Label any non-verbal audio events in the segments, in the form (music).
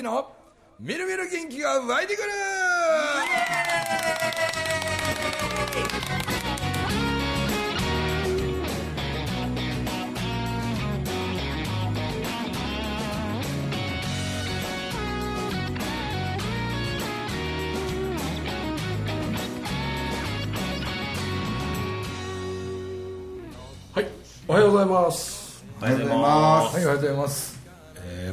之のみるみる元気が湧いてくるはい、おはようございます。おはようございます。はい、おはようございます。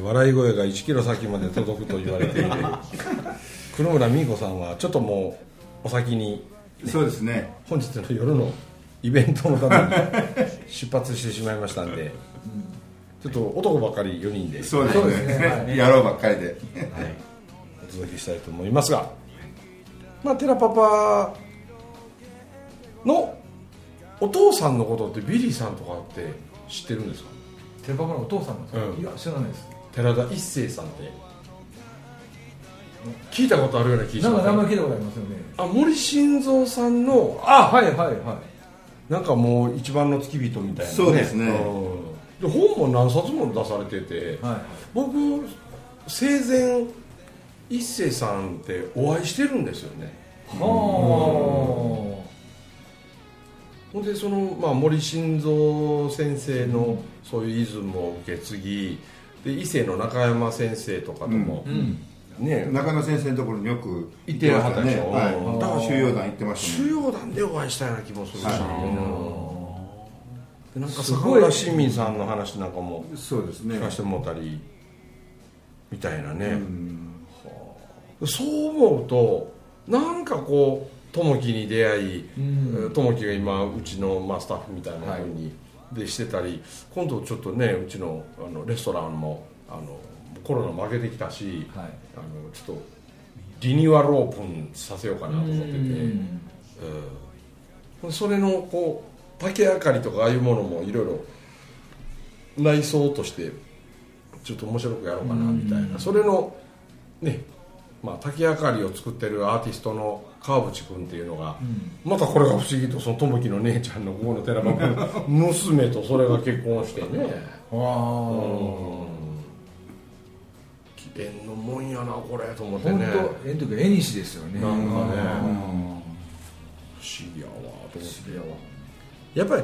えー笑い声が1キロ先まで届くと言われている (laughs) 黒村美子さんはちょっともうお先にそうですね。本日の夜のイベントのために出発してしまいましたんで、ちょっと男ばっかり4人で、そうですねはね。やろうばっかりで。はい、お届けしたいと思いますが、まあ、テラパパのお父さんのことってビリーさんとかって知ってるんですか？テレパパのお父さんなんですか、うんいや、知らないです。寺田一生さんって。聞いたことあるような気がしますなんか名前聞いたことありますよね。あ森晋三さんのあ、はいはいはい。なんかもう一番の付き人みたいな、ね、そうですね。うん。で本も何冊も出されてて、はい。僕生前一生さんってお会いしてるんですよね。はほんでその、まあ、森晋三先生のそういうイズムを受け継ぎで伊勢の中山先生とかともあ。、うん。ね、中野先生のところによく行ってらっしたでしょ。はい。うん。だから収容団行ってました収ね。容団でお会いしたような気もするし、はでなんかすごい坂浦新民さんの話なんかもそうですね。聞。かせてもらったりみたいなね、うん。そう思うとなんかこう友樹に出会いうん。友樹が今うちの、まあ、スタッフみたいなふうに、でしてたり今度ちょっとねうちのあのレストランもあのコロナも明けてきたし、はい。あのちょっとリニューアルオープンさせようかなと思ってて。うんうんそれのこう竹あかりとかああいうものもいろいろ内装としてちょっと面白くやろうかなみたいなそれのねまあ竹あかりを作ってるアーティストの川淵君っていうのがまたこれが不思議とその友樹の姉ちゃんのここの寺場君 (laughs) 娘とそれが結婚してね。わうん。奇縁のもんやなこれと思って本ね当、えんとき絵西ですよね。なんかね。うん。不思議やわと思って。やっぱり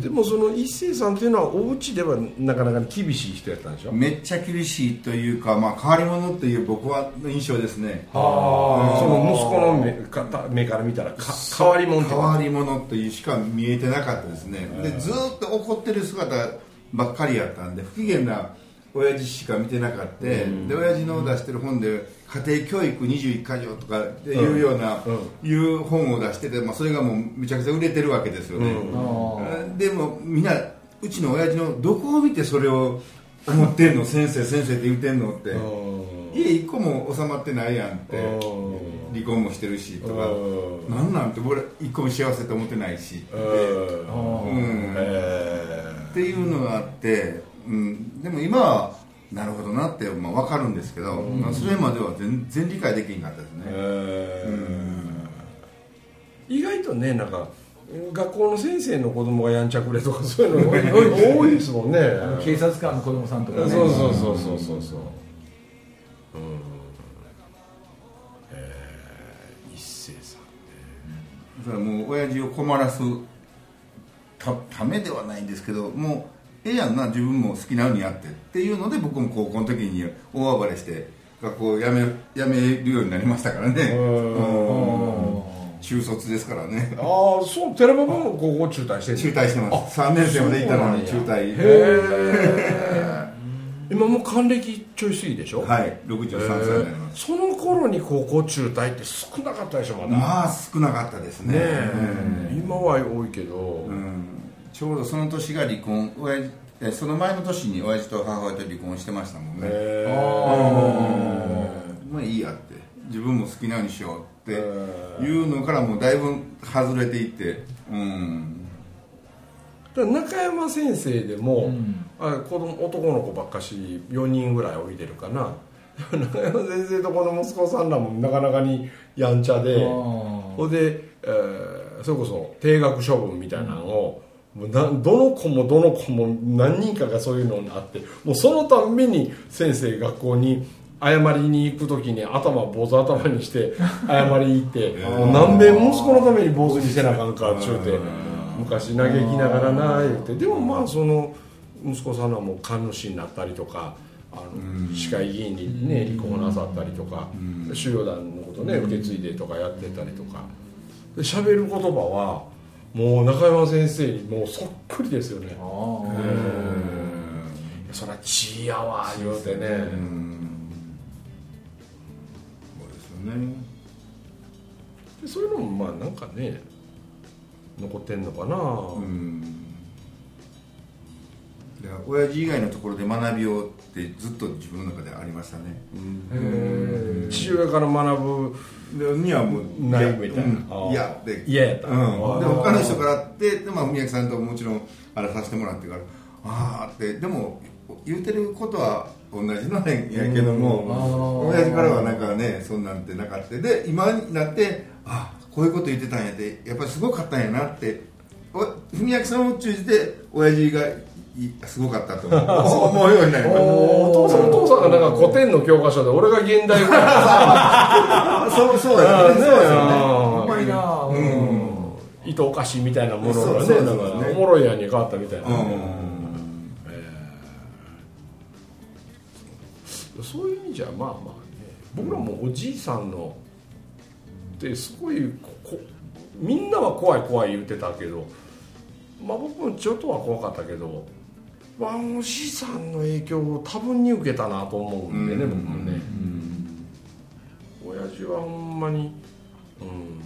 でもその一星さんっていうのはお家ではなかなか厳しい人やったんでしょ？めっちゃ厳しいというか、まあ変わり者っていう僕はの印象ですね。ああその息子の目か目から見たらか変わり者変わり者というしか見えてなかったですね。でずーっと怒ってる姿ばっかりやったんで不機嫌な親父しか見てなかった、で親父の出してる本で家庭教育21箇条とかっていうような、うん。いう本を出してて、まあ、それがもうめちゃくちゃ売れてるわけですよね、あでもみんなうちの親父のどこを見てそれを思ってんの？先生先生って言ってんのって。うん。家一個も収まってないやんって。うん。離婚もしてるしとか。うん。なんなんて俺一個も幸せと思ってないしうん。うん。えっていうのがあって、うん、でも今はなるほどなって、まあ、分かるんですけど、まあ、それまでは全然理解できなかったですーね、えー意外とねなんか学校の先生の子供がやんちゃくれとかそういうの (laughs) 多いですもんね。あ警察官の子供さんとかね。そうそうそうそうそうそう。うん。えー一星さんだからもう親父を困らすたためではないんですけどもうええやんな自分も好きなようにやってっていうので僕も高校の時に大暴れして学校を辞め辞めるようになりましたからね。うん。中卒ですからね。ああそう寺場君も高校中退してる中退してます。3年生までいたのに中退。へえ (laughs) 今もう還暦ちょい過ぎでしょ？はい63歳になります。その頃に高校中退って少なかったでしょまだ。まあ少なかったですね。ねえ。今は多いけど、うんちょうどその年が離婚親その前の年に親父と母親と離婚してましたもんね。へまあいいやって。自分も好きなようにしようっていうのからもうだいぶ外れていって。うん。だから中山先生でも、うん。あ子供男の子ばっかし4人ぐらいおいでるかな。(laughs) 中山先生とこの息子さんらもなかなかにやんちゃで。ほんで、えーそれこそ定額処分みたいなのを、もうなどの子もどの子も何人かがそういうのにあってもうそのたんびに先生学校に謝りに行く時に頭坊主頭にして謝り行ってもう何遍息子のために坊主にせなあかんかっちゅうて昔嘆きながらな言うて。でもまあその息子さんはもう神主になったりとかあの市会議員にね立候補なさったりとか修行団のことね受け継いでとかやってたりとか。で喋る言葉はもう中山先生にもうそっくりですよね。あそりゃ血やわ言うてね。そうですよね。でそういうのもまあなんかね残ってんのかな、うん親父以外のところで学びをってずっと自分の中でありましたね。あへえ父親から学ぶでにはもうないみたいな。うん。で嫌やった。うん、で他の人からってで、まあ、宮城さんともちろんあれさせてもらってからああってでも言うてることは同じのねやけども親父からはなんかねそんなんてなかった。で今になってあこういうこと言ってたんやってやっぱりすごかったんやなってお文明さんを通じて親父がいすごかったと思う。(laughs) 思うようになりましお父さんお父さんがなんか古典の教科書で俺が現代ぐらいた。(laughs) そうそうやね。そうですよね。うまいなうん。糸おかしみたいなものがねそうそうなんかおもろいやんに変わったみたいな、うん。そういう意味じゃまあまあね。僕らもおじいさんのってすごいここみんなは怖い怖い言ってたけどまあ僕もちょっとは怖かったけど、まあ、おじいさんの影響を多分に受けたなと思うんでね、うん。僕もね、親父はほんまにうん。本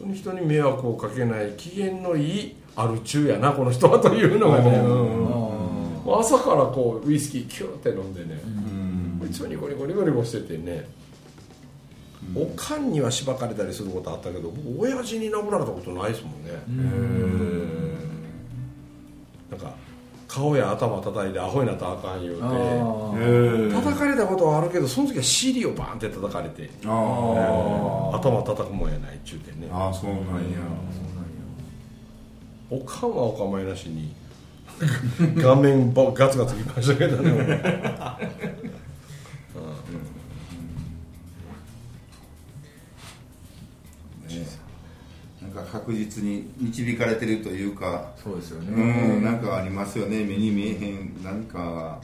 当に人に迷惑をかけない機嫌のいいアル中やなこの人はというのがね、うん。あ朝からこうウイスキーキューって飲んでね、うん。いつもニコニコニコニコしててね、おかんにはしばかれたりすることあったけど僕親父に殴られたことないですもんね、なんか顔や頭叩いてアホになったらあかん言うて。あ叩かれたことはあるけどその時は尻をバーンって叩かれて。ああ頭叩くもんやないっちゅうてね。ああそうなんや。おかんはお構いなしに顔面ばガツガツきましたけどねね確実に導かれてるというか。そうですようねんなんかありますよね。目に見えへん何かが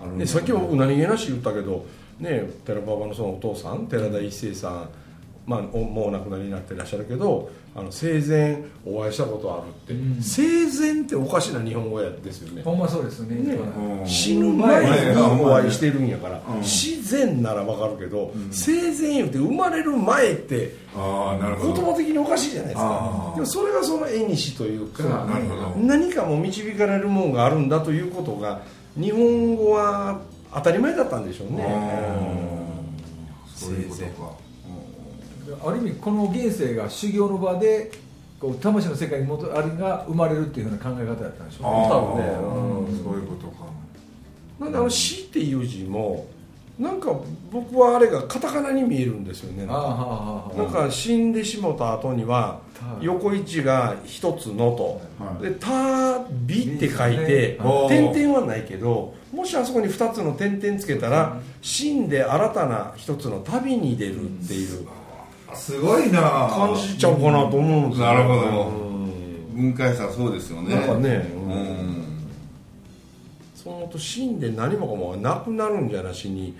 あるんでさっきも僕何気なし言ったけどね寺馬場のそのお父さん寺田一生さん、まあ、おもうお亡くなりになってらっしゃるけどあの生前お会いしたことあるって、うん。生前っておかしな日本語やですよね。ほんまそうですよね。ね。うん。死ぬ前にお会いしてるんやから、うん。自然ならわかるけど、生前言うて生まれる前ってああなるほ言ど葉的におかしいじゃないですか。でもそれがその絵にしというか何かも導かれるものがあるんだということが日本語は当たり前だったんでしょうね。そういうことかある意味この現世が修行の場でこう魂の世界に戻あれが生まれるっていうふうな考え方だったんでしょうね。あ多分ね。ーそういうことか。なんであの「死」っていう字もなんか僕はあれがカタカナに見えるんですよね。なんか死んでしもた後にはた横位置が一つのと、はい。で「旅」って書いてはい。点々はないけどもしあそこに二つの点々つけたら死んで新たな一つの旅に出るっていうすごいな。感じちゃうかなと思うんですよなるほど。うん。分解したらそうですよね。なんかねううん。んそう思うと死んで何もかもがなくなるんじゃなしに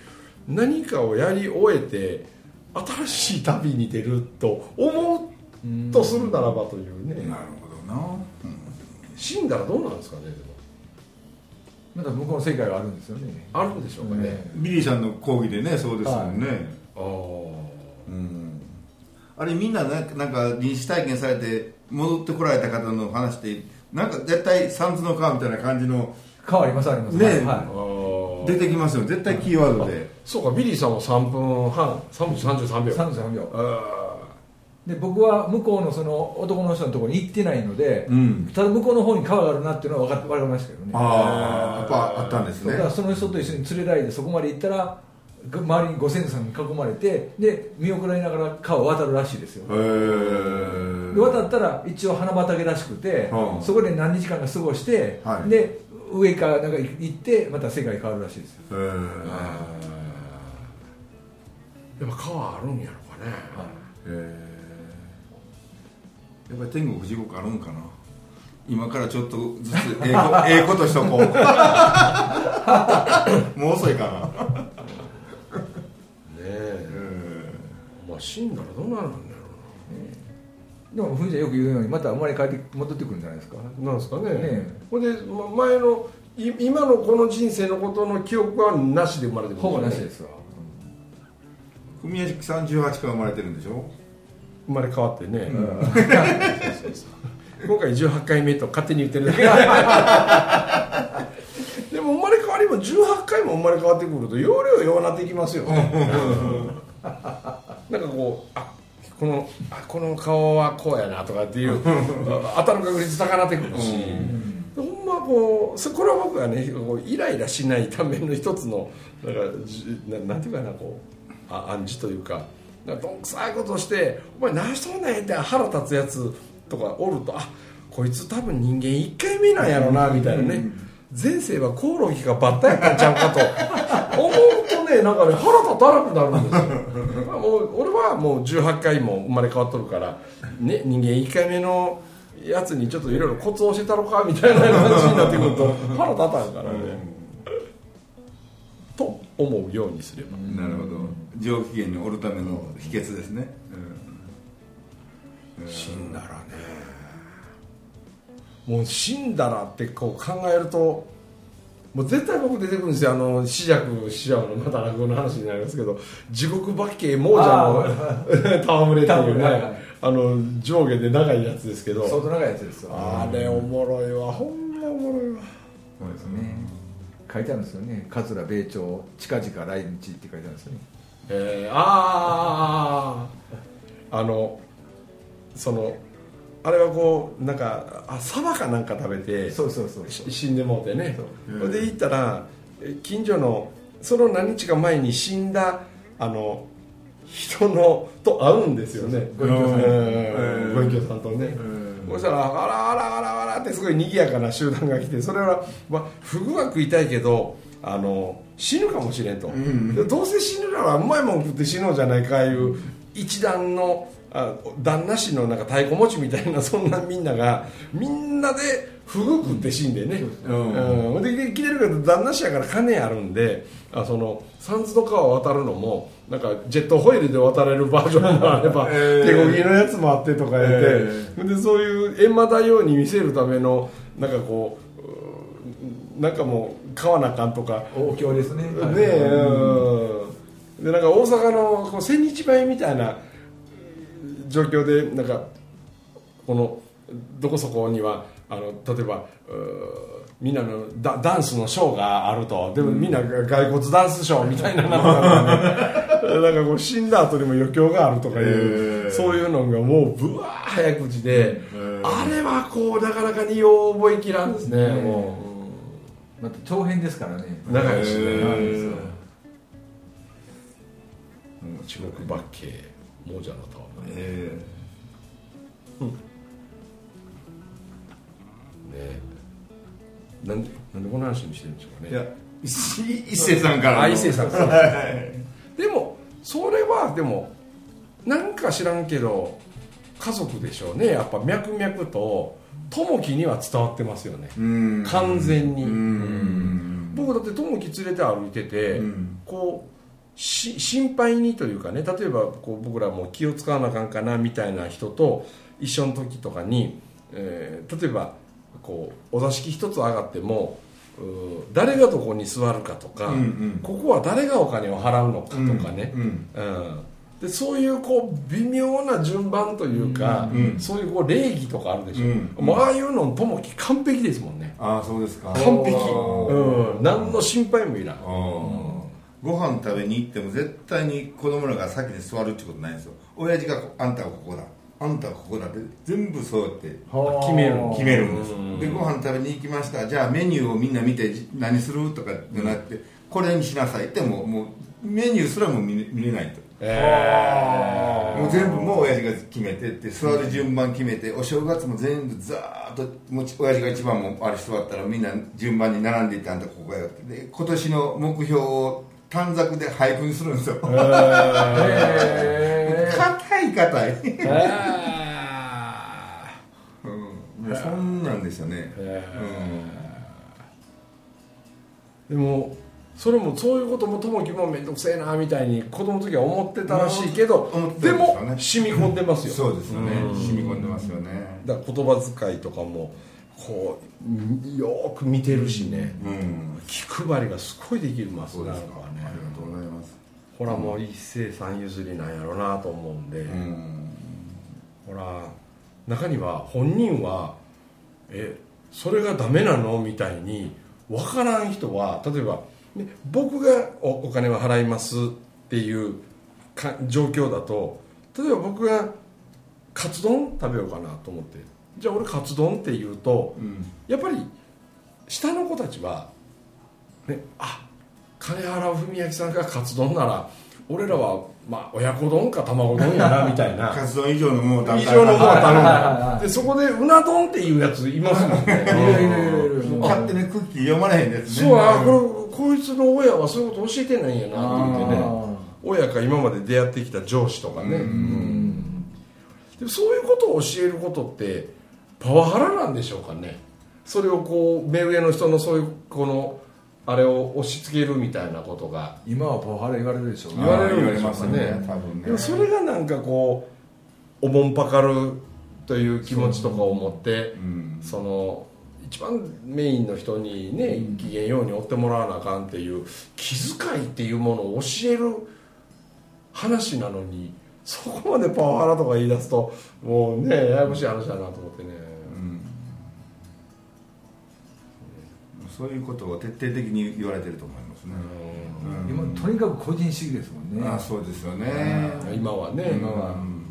何かをやり終えて新しい旅に出ると思うとするならばというね。なるほどな。死んだらどうなんですかねでも。また向こうの世界があるんですよね。あるんでしょうかね、えビリーさんの講義でねそうですもんね。ああうんあれみんななんかなんか臨死体験されて戻ってこられた方の話ってなんか絶対三途の川みたいな感じの川ありますありますねはい。出てきますよ。絶対キーワードで。そうかビリーさんは3分半3分33秒。い33秒。あで僕は向こうのその男の人のところに行ってないので、うん。ただ向こうの方に川があるなっていうのは分か分かりましたけどね。ああやっぱあったんですね。だからその人と一緒に連れられてそこまで行ったらが周りにご先祖さんに囲まれてで見送られながら川を渡るらしいですよ。へえで渡ったら一応花畑らしくて、うん。そこで何日間か過ごして、はい。で上からなんか行ってまた世界変わるらしいですよ。へえやっぱ川あるんやろかね、えー。やっぱり天国地獄あるんかな。今からちょっとずつええこええことしとこう。(laughs) もう遅いかな、ねえまあ死んだらどうなるんだろでもふんちゃんよく言うようにまた生まれ変わって戻ってくるんじゃないですか。うななんですかね。ねほんでま前のい今のこの人生のことの記憶はなしで生まれてくるほぼなしすですわ。文屋さん18から生まれてるんでしょ？生まれ変わってね、(laughs) 今回18回目と勝手に言ってるだけ。(laughs) でも生まれ変わりも18回も生まれ変わってくると容量ようなっていきますよねなんかこうあこのあこの顔はこうやなとかっていう (laughs) 当たる確率高なってくるし、ほんまこうそこれは僕はねこうイライラしないための一つのなんかじななんていうかなこうあ暗示というかなんかどんくさいことをして「お前何しとんねん」って腹立つやつとかおるとあこいつ多分人間1回目なんやろなみたいなね。前世はコオロギがバッタやったんちゃうかと思うとねなんかね腹立たなくなるんですよ。(laughs) もう俺はもう18回も生まれ変わっとるから、ね、人間1回目のやつにちょっといろいろコツを教えたろかみたいな感じになってくると腹立たんからね、と思うようにすれば。なるほど。上機嫌におるための秘訣ですね、死んだらね。もう死んだらってこう考えるともう絶対僕出てくるんですよ。あの紫尺師匠のまた落語の話になりますけど地獄化け亡者の (laughs) 戯れっていうね、あの上下で長いやつですけど。相当長いやつですわあれおもろいわ。ほんまおもろいわ。そうですね。書いてあるんですよね。桂米朝近々来日って書いてあるんですよね。えー、あああのそのあれはこうなんかあサバかなんか食べてそうそうそうし死んでもうてね。それで行ったらえ近所のその何日か前に死んだあの人のと会うんですよね。ご隠居さん。うん。ご隠居さんとね。そしたら「あらあらあらあら」ってすごい賑やかな集団が来てそれは、まあ、フグは食いたいけどあの死ぬかもしれんと、でどうせ死ぬならうまいもん食って死のうじゃないかいう一団のあ旦那氏のなんか太鼓持ちみたいなそんなみんながみんなでフグ食って死んでね、うんうん、でで来てるけど旦那氏やから金あるんであその三途の川渡るのもなんかジェットホイールで渡れるバージョンもあれば、(laughs) えー。手こぎのやつもあってとか言って、えでそういう閻魔大王に見せるためのなんかこううなんかもう買わなあかんとか。お経ですね。ねえ、うん。でなんか大阪のこう千日前みたいな状況でなんかこのどこそこにはあの例えばうーみんなのダダンスのショーがあると。でもみんなが骸骨ダンスショーみたいななんかね。(laughs) なんかこう死んだ後にも余興があるとかいう、へー。そういうのがもうぶわー早口で、あれはこうなかなかによう覚えきらんですね、ねもまた長編ですからね。長いしね。へー。地獄ばっけ亡者のとえねなんでなんでこの話にしてるんでしょうかね。ーいや一一斉さんからの。あ一斉さんから。はいでもそれはでもなんか知らんけど家族でしょうね。やっぱ脈々と友樹には伝わってますよね。うん。完全に。うん。僕だって友樹連れて歩いてて、うん。こうし心配にというかね例えばこう僕らも気を使わなあかんかなみたいな人と一緒の時とかに、えー例えばこうお座敷一つ上がっても誰がどこに座るかとか、うんうん。ここは誰がお金を払うのかとかね、うんうんでそういうこう微妙な順番というか、うんうんそういうこう礼儀とかあるでしょ、うんもうああいうの友樹完璧ですもんね。ああそうですか。完璧、おうん、何の心配もいらん。あーご飯食べに行っても絶対に子供らが先に座るってことないんですよ。親父があんたはここだ。あんたはここだって全部そうやってはあ。決める。決めるんですうん。でご飯食べに行きました。じゃあメニューをみんな見てじ何する？とかってなって、これにしなさいってもうもうメニューすらも見れ見れないと。えー。もう全部もう親父が決めてって座る順番決めてお正月も全部ザーッともち親父が一番もあれ座ったらみんな順番に並んでいってあんたここやって。で今年の目標を短冊で俳句にするんですよ。へえ (laughs) 硬い硬い、あうん、もうそんなんですよね、ー。でもそれもそういうこともともきも面倒くせえなみたいに子供の時は思ってたらしいけど思ってでも染み込んでますよ。そうですよね。うん。染み込んでますよね。だから言葉遣いとかもこうよーく見てるしね、うん気配りがすごいできますかなんかね。ありがとうございます。ほらもう一世三譲りなんやろうなと思うんで、うん。ほら中には本人はえそれがダメなのみたいに分からん人は例えば、ね、僕がおお金は払いますっていうか状況だと例えば僕がカツ丼食べようかなと思ってじゃあ俺カツ丼って言うとうん。やっぱり下の子たちはねあ金払う文明さんがカツ丼なら俺らはまあ親子丼か卵丼やな (laughs) みたいな。カツ丼以上のものを食べ以上のものを頼はいむ (laughs) でそこでうな丼っていうやついますもんね。(laughs) いるいるいるいる勝手にクッキー読まれへんですね。そうあこれこいつの親はそういうこと教えてないんやなって言ってね。あ親か今まで出会ってきた上司とかね、うん。うんでもそういうことを教えることってパワハラなんでしょうかね。それをこう目上の人のそういうこのあれを押し付けるみたいなことが。ー今はパワハラ言われるでしょうね。言われるんでしょうかね。れますね。多分ね。でもそれがなんかこうおもんぱかるという気持ちとかを持ってうん。その一番メインの人にね機嫌ように追ってもらわなあかんっていう気遣いっていうものを教える話なのにそこまでパワハラとか言い出すともうねややこしい話だなと思ってね。うん。そういうことを徹底的に言われてると思いますね、うん。今とにかく個人主義ですもんね。あそうですよね。今はね。今はうん。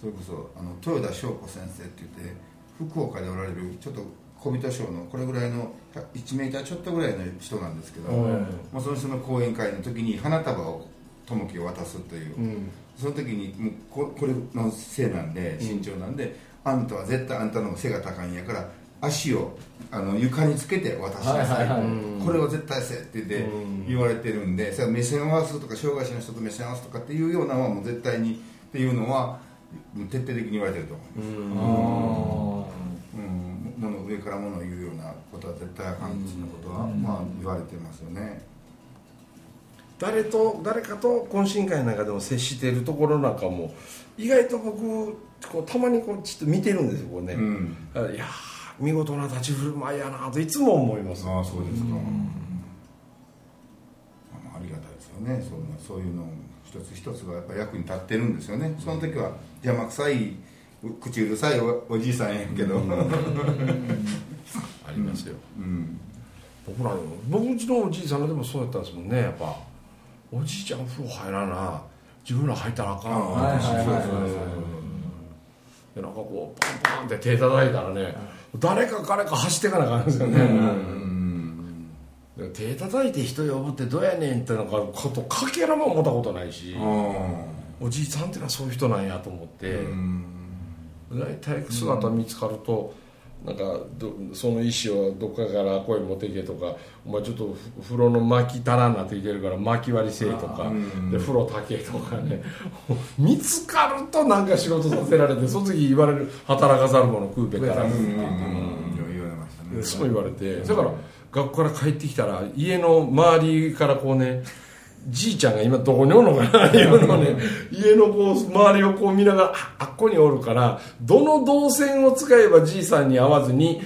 それこそあの豊田翔子先生って言って福岡でおられるちょっと小人賞のこれぐらいの1メーターちょっとぐらいの人なんですけど、うんまあ、その人の講演会の時に花束を友樹を渡すという、うん。その時にもうここれの背なんで身長なんで、あんたは絶対あんたの背が高いんやから足をあの床につけて渡しなさい、はいはいこれを絶対せって言ってうん。言われてるんで、それは目線を合わすとか障害者の人と目線を合わすとかっていうようなのはもう絶対にっていうのは徹底的に言われてると思う、うん。あうん、物上から物を言うようなことは絶対あかんっていうことは、うん。まあ言われてますよね、誰と誰かと懇親会の中でも接しているところなんかも意外と僕こうたまにこうちょっと見てるんですよこうね、うん。いやー見事な立ち振る舞いやなといつも思います。ああそうですか、まあ、ありがたいですよね。そんなそういうの一つ一つがやっぱ役に立ってるんですよね。その時は邪魔くさいう口うるさいおおじいさんやけど、(laughs) ありますよ、うん。僕らの僕うちのおじいさんがでもそうやったんですもんねやっぱ。おじいちゃん風呂入らな自分ら入ったらあかんあはいはいはいはい。でなんかこうパンパンって手叩いたらね誰か彼か走っていかなあかんですよね、うん。で手叩いて人呼ぶってどうやねんってなんかことかけらも思ったことないし、あおじいさんってのはそういう人なんやと思って、ーうん大体姿見つかると、なんかどその石をどっかから声持っていけとかお前ちょっとふ風呂の巻き足らんなっていけるから巻き割りせえとか、うん。で風呂炊けとかね。(laughs) 見つかるとなんか仕事させられてその時言われる働かざる者食うべからうんうんうそう言われて。だから学校から帰ってきたら家の周りからこうねじいちゃんが今どこにおるのかないうのをね家のこう周りをこう見ながらああっこにおるからどの動線を使えばじいさんに会わずに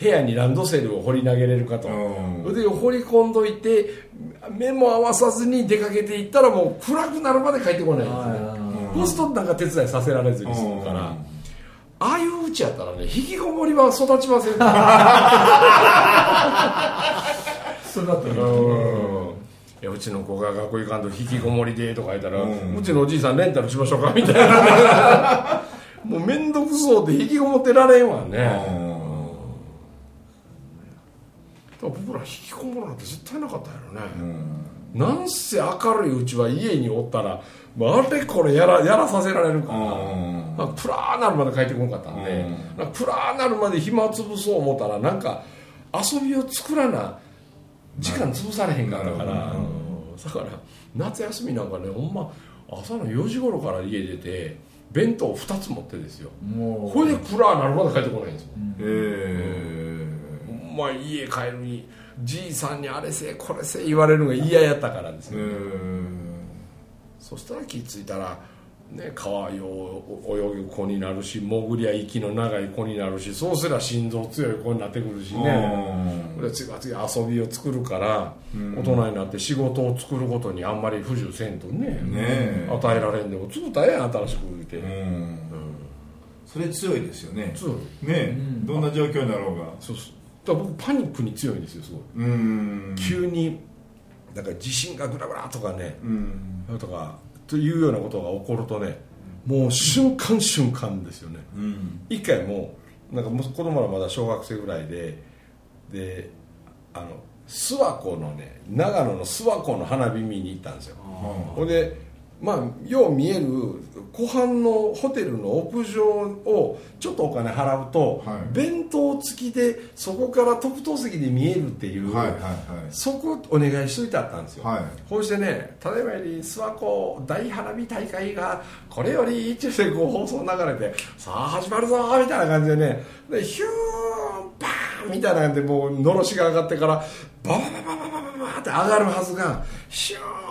部屋にランドセルを掘り投げれるかと。うん。それで掘り込んどいて目も合わさずに出かけていったらもう暗くなるまで帰ってこないんですね。そうするとなんか手伝いさせられずに済むから。ああいううちやったらね引きこもりは育ちません (laughs) そうだったらちの子が学校行かんと引きこもりでとか言ったら、ううんちのおじいさんレンタルしましょうかみたいな。もう面倒くそうで引きこもってられんわね、だから僕ら引きこもるなんて絶対なかったやろね、なんせ明るいうちは家におったらもうあれこれやらやらさせられるから、なん。かプラーなるまで帰ってこなかったんで、うん。プラーなるまで暇つぶそう思ったらなんか遊びを作らな時間潰されへんかったから、うんだから夏休みなんかねほんま朝の4時頃から家出て弁当2つ持ってですよ。もう。これで暗なるまで帰ってこないんですよえほんま家帰るにじいさんにあれせえこれせえ言われるのが嫌やったからですえよ、そしたら気ぃ付いたらね川よう泳ぐ子になるし潜りゃ息の長い子になるしそうすりゃ心臓強い子になってくるしね。で次々遊びを作るから、大人になって仕事を作ることにあんまり不自由せんとねねえ。与えられんでも作ったらええやん新しく言うて、うん。それ強いですよね。そうねどんな状況だろうが。そうそう。だから僕パニックに強いんですよすごい、うん。急にだから地震がグラグラとかね、うん。とかというようなことが起こるとねもう瞬間瞬間ですよね。うん。一回もうなんか子供らまだ小学生ぐらいでであの諏訪湖のね長野の諏訪湖の花火見に行ったんですよ。ほんでまあよう見える湖畔のホテルの屋上をちょっとお金払うと、はい。弁当付きでそこから特等席で見えるっていう、はいはいそこお願いしといてあったんですよ、はい。こうしてねただいまより諏訪湖大花火大会がこれより一応でこう放送流れてさあ始まるぞみたいな感じでねでヒューンパーンみたいな感じでもうのろしが上がってからババババババババって上がるはずがヒューンパ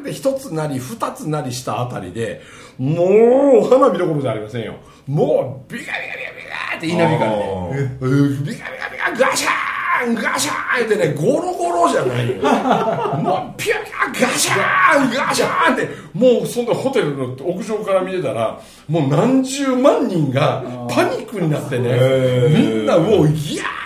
ーンって一つなり二つなりしたあたりでもう花火どころじゃありませんよ。もうビカビカビカビカって稲光がねえービカビカビカガシャーンガシャーンってねゴロゴロじゃないよ。もうピュピュガシャーンガシャーンってもうそんなホテルの屋上から見てたらもう何十万人がパニックになってねみんなもういやー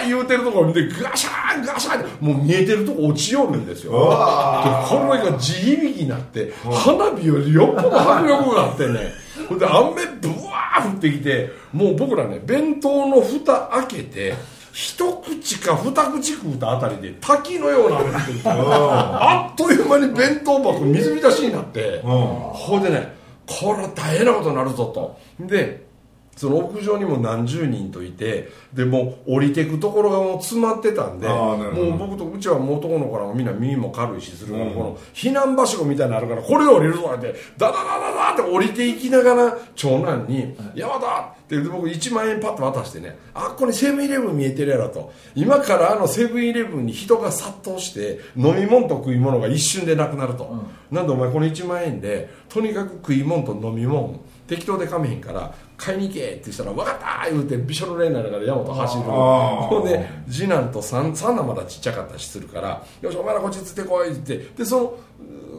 ー言うてるところ見てガシャーンガシャーンってもう見えてるとこ落ちよるんですよ。でこれが地響きになって花火よりよっぽど迫力があってね。ほんで雨ブワー降ってきてもう僕らね弁当の蓋開けて一口か二口食うたあたりで滝のような雨が降ってきてあっという間に弁当箱水浸しになって。ほいでねこれは大変なことになるぞと。でその屋上にも何十人といてでもう降りていくところがもう詰まってたんでもう僕とうちはもう男の子らもみんな耳も軽いしするから、この避難場所みたいなのあるからこれを降りるぞってダダダダダって降りていきながら長男に「山田!」って言って僕1万円パッと渡してね「あここにセブンイレブン見えてるやろ」と。今からあのセブンイレブンに人が殺到して飲み物と食い物が一瞬でなくなると、なんでお前この1万円でとにかく食い物と飲み物適当でかめへんから買いに行けってしたら「分かった!」言うてびしょ濡れになるから山本走る。ほんで次男と三三男まだちっちゃかったりするから「よしお前らこっちつってこい」って。でその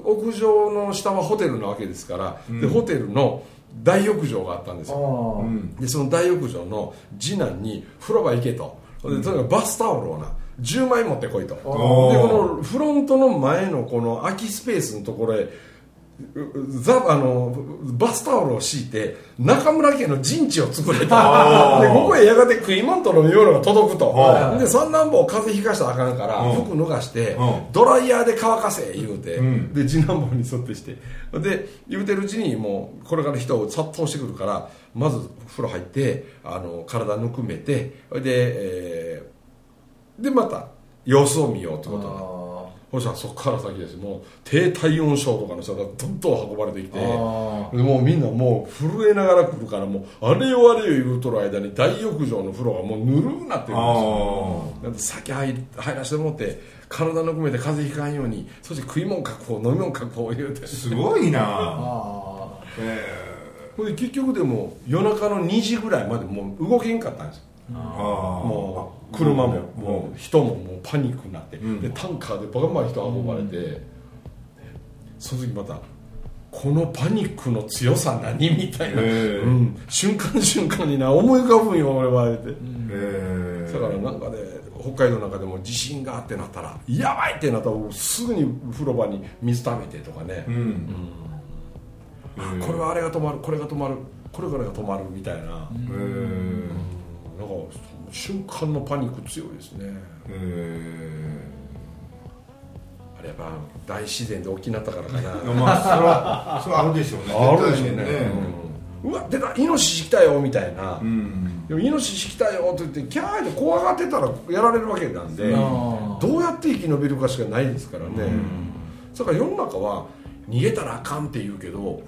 屋上の下はホテルなわけですから、でホテルの大浴場があったんですよ。ああでその大浴場の次男に「風呂場行けと」でとにかくバスタオルをな10枚持ってこいと。でこのフロントの前のこの空きスペースのところへうザあのバスタオルを敷いて中村家の陣地を作れと。でここへやがて食い物と飲み物が届くと。あで三男坊風邪ひかしたらあかんからうん。服脱がしてうん。ドライヤーで乾かせ言うて。うん。で次男坊に沿ってして。で言うてるうちにもうこれから人殺到してくるからまず風呂入ってあの体ぬくめてで、えーでまた様子を見ようってことになるあそしたらそこから先です。もう低体温症とかの人がどんどん運ばれてきてもうみんなもう震えながら来るからもうあれよあれよ言うとる間に大浴場の風呂がもうぬるくなってるんですよ。先入り入らせてもらって体ぬくめて風邪ひかんようにそして食い物確保飲み物確保言うて。すごいな。あえほんで結局でも夜中の2時ぐらいまでもう動けんかったんですよもう車ももう人ももうパニックになって、ん。でタンカーでバカバカ人運ばれて、その時またこのパニックの強さ何みたいな、うん、瞬間瞬間にな思い浮かぶんよ俺はだからなんかね北海道なんかでも地震がってなったらやばいってなったらすぐに風呂場に水溜めてとかね、うん、あこれはあれが止まるこれが止まるこれからが止まるみたいな、えーなんか瞬間のパニック強いですね。えあれやっぱ大自然で大きなったからかな。ー、(laughs) まあそれはそれはあるでしょうね。あるでしょうね。うん。うわ出たイノシシ来たよみたいな、うん。でもイノシシ来たよって言ってキャーって怖がってたらやられるわけなんで、どうやって生き延びるかしかないですからね、だから世の中は逃げたらあかんって言うけど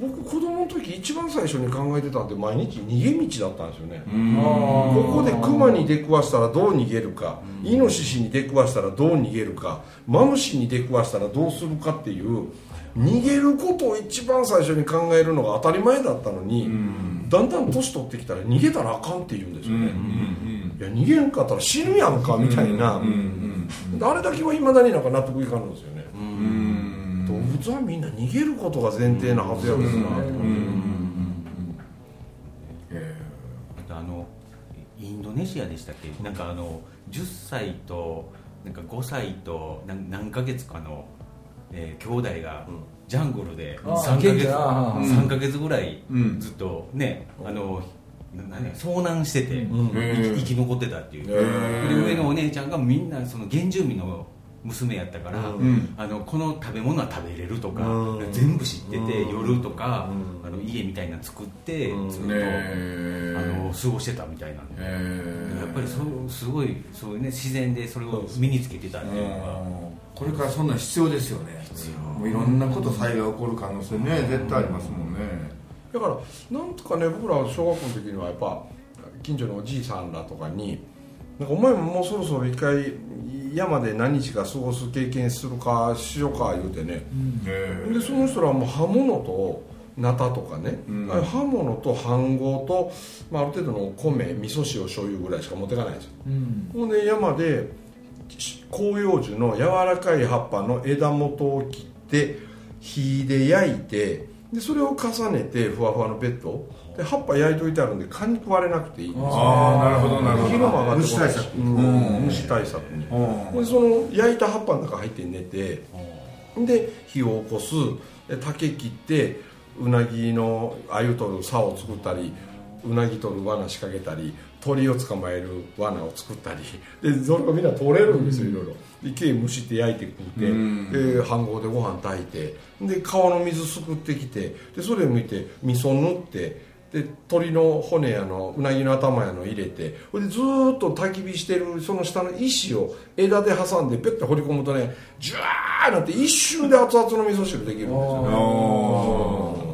僕子供の時一番最初に考えてたんで毎日逃げ道だったんですよね、ここでクマに出くわしたらどう逃げるか、イノシシに出くわしたらどう逃げるかマムシに出くわしたらどうするかっていう逃げることを一番最初に考えるのが当たり前だったのに、だんだん年取ってきたら逃げたらあかんって言うんですよね、いや逃げんかったら死ぬやんかみたいな、あれだけはいまだになんか納得いかんのですよね、動物はみんな逃げることが前提なはずやですな、あとあのインドネシアでしたっけなんかあの10歳となんか5歳と何何ヶ月かの、えー兄弟がジャングルで3ヶ月三ヶ月ぐらいずっとね、あの遭難してて、ん生き残ってたっていう、で上のお姉ちゃんがみんなその原住民の娘やったから、ん。あのこの食べ物は食べれるとか、うん。全部知ってて、うん。夜とか、うん。あの家みたいなの作って、うん。ずっと、ねあえの過ごしてたみたいなんで、やっぱりそうすごいそういうね自然でそれを身につけてたっていうのが、これからそんなん必要ですよね。もういろんなこと災害起こる可能性ね絶対ありますもんね。だからなんとかね僕ら小学校の時にはやっぱ近所のおじいさんらとかに「なんかお前ももうそろそろ一回山で何日か過ごす経験するかしようか」言うてね、でその人らはもう刃物とナタとかね、うん。あ刃物と飯盒と、まあ、ある程度の米味噌汁醤油ぐらいしか持っていかないんですよ。うん。ほんで山でし広葉樹の柔らかい葉っぱの枝元を切って火で焼いてでそれを重ねてふわふわのベッドで葉っぱ焼いといてあるんで蚊に食われなくていいんですよ。ああなるほどなるほど。昼も上が虫対策うん虫対策に。ほん。でその焼いた葉っぱの中入って寝てで火を起こす。で竹切ってうなぎの鮎取る竿を作ったりうなぎ取る罠仕掛けたり鳥を捕まえる罠を作ったり。でそれがみんな取れるんですよいろいろで毛むしって焼いて食ってうん。で飯盒でご飯炊いて。で川の水すくってきて。でそれを見て味噌塗ってで鳥の骨やのうなぎの頭やの入れてほいでずーっと焚き火してるその下の石を枝で挟んでペッて掘り込むとねジュワーなって一瞬で熱々の味噌汁できるんですよね。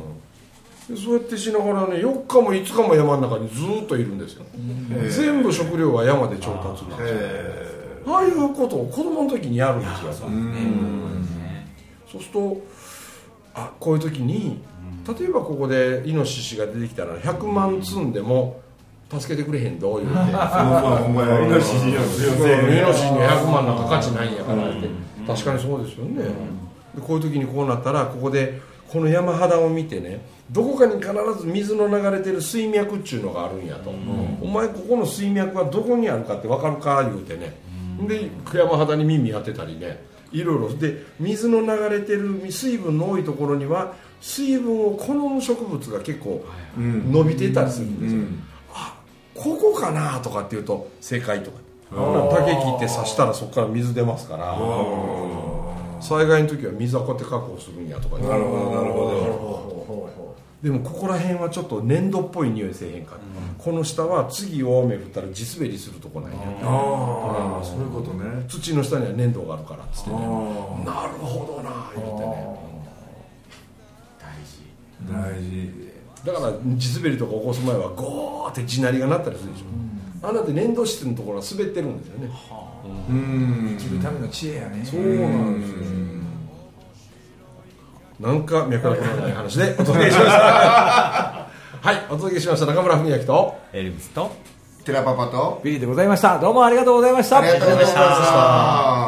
でそうやってしながらね4日も5日も山の中にずーっといるんですよ。全部食料は山で調達なんですよ。ああいうことを子供の時にやるんですよそうですねそうするとあこういう時に例えばここでイノシシが出てきたら100万積んでも助けてくれへんど言うて。イノシシに100万なんか価値ないんやからって、確かにそうですよね、でこういう時にこうなったらここでこの山肌を見てねどこかに必ず水の流れてる水脈っていうのがあるんやと、お前ここの水脈はどこにあるかって分かるか言うてね、で山肌に耳当てたりね。いろいろ。で水の流れてる水分の多いところには水分を好む植物が結構うん伸びていたりするんですよ、うん。あここかなとかっていうと正解とか。竹切って刺したらそこから水出ますから。災害の時は水はこうやって確保するんやとかねなるほどなるほでもここら辺はちょっと粘土っぽい匂いせえへんか、この下は次大雨降ったら地滑りするとこなんやどああそういうことね。土の下には粘土があるからっつってね。あなるほどな言うてね大事。だから地滑りとか起こす前はゴーって地鳴りが鳴ったりするでしょ、あんなって粘土質のところは滑ってるんですよね、うん。生きるための知恵やね。そうなんですよ。なんか脈絡のない話でお届けしました。(laughs) はいお届けしました。中村文明と。エルビスと。テラパパと。ビリーでございました。どうもありがとうございました。ありがとうございました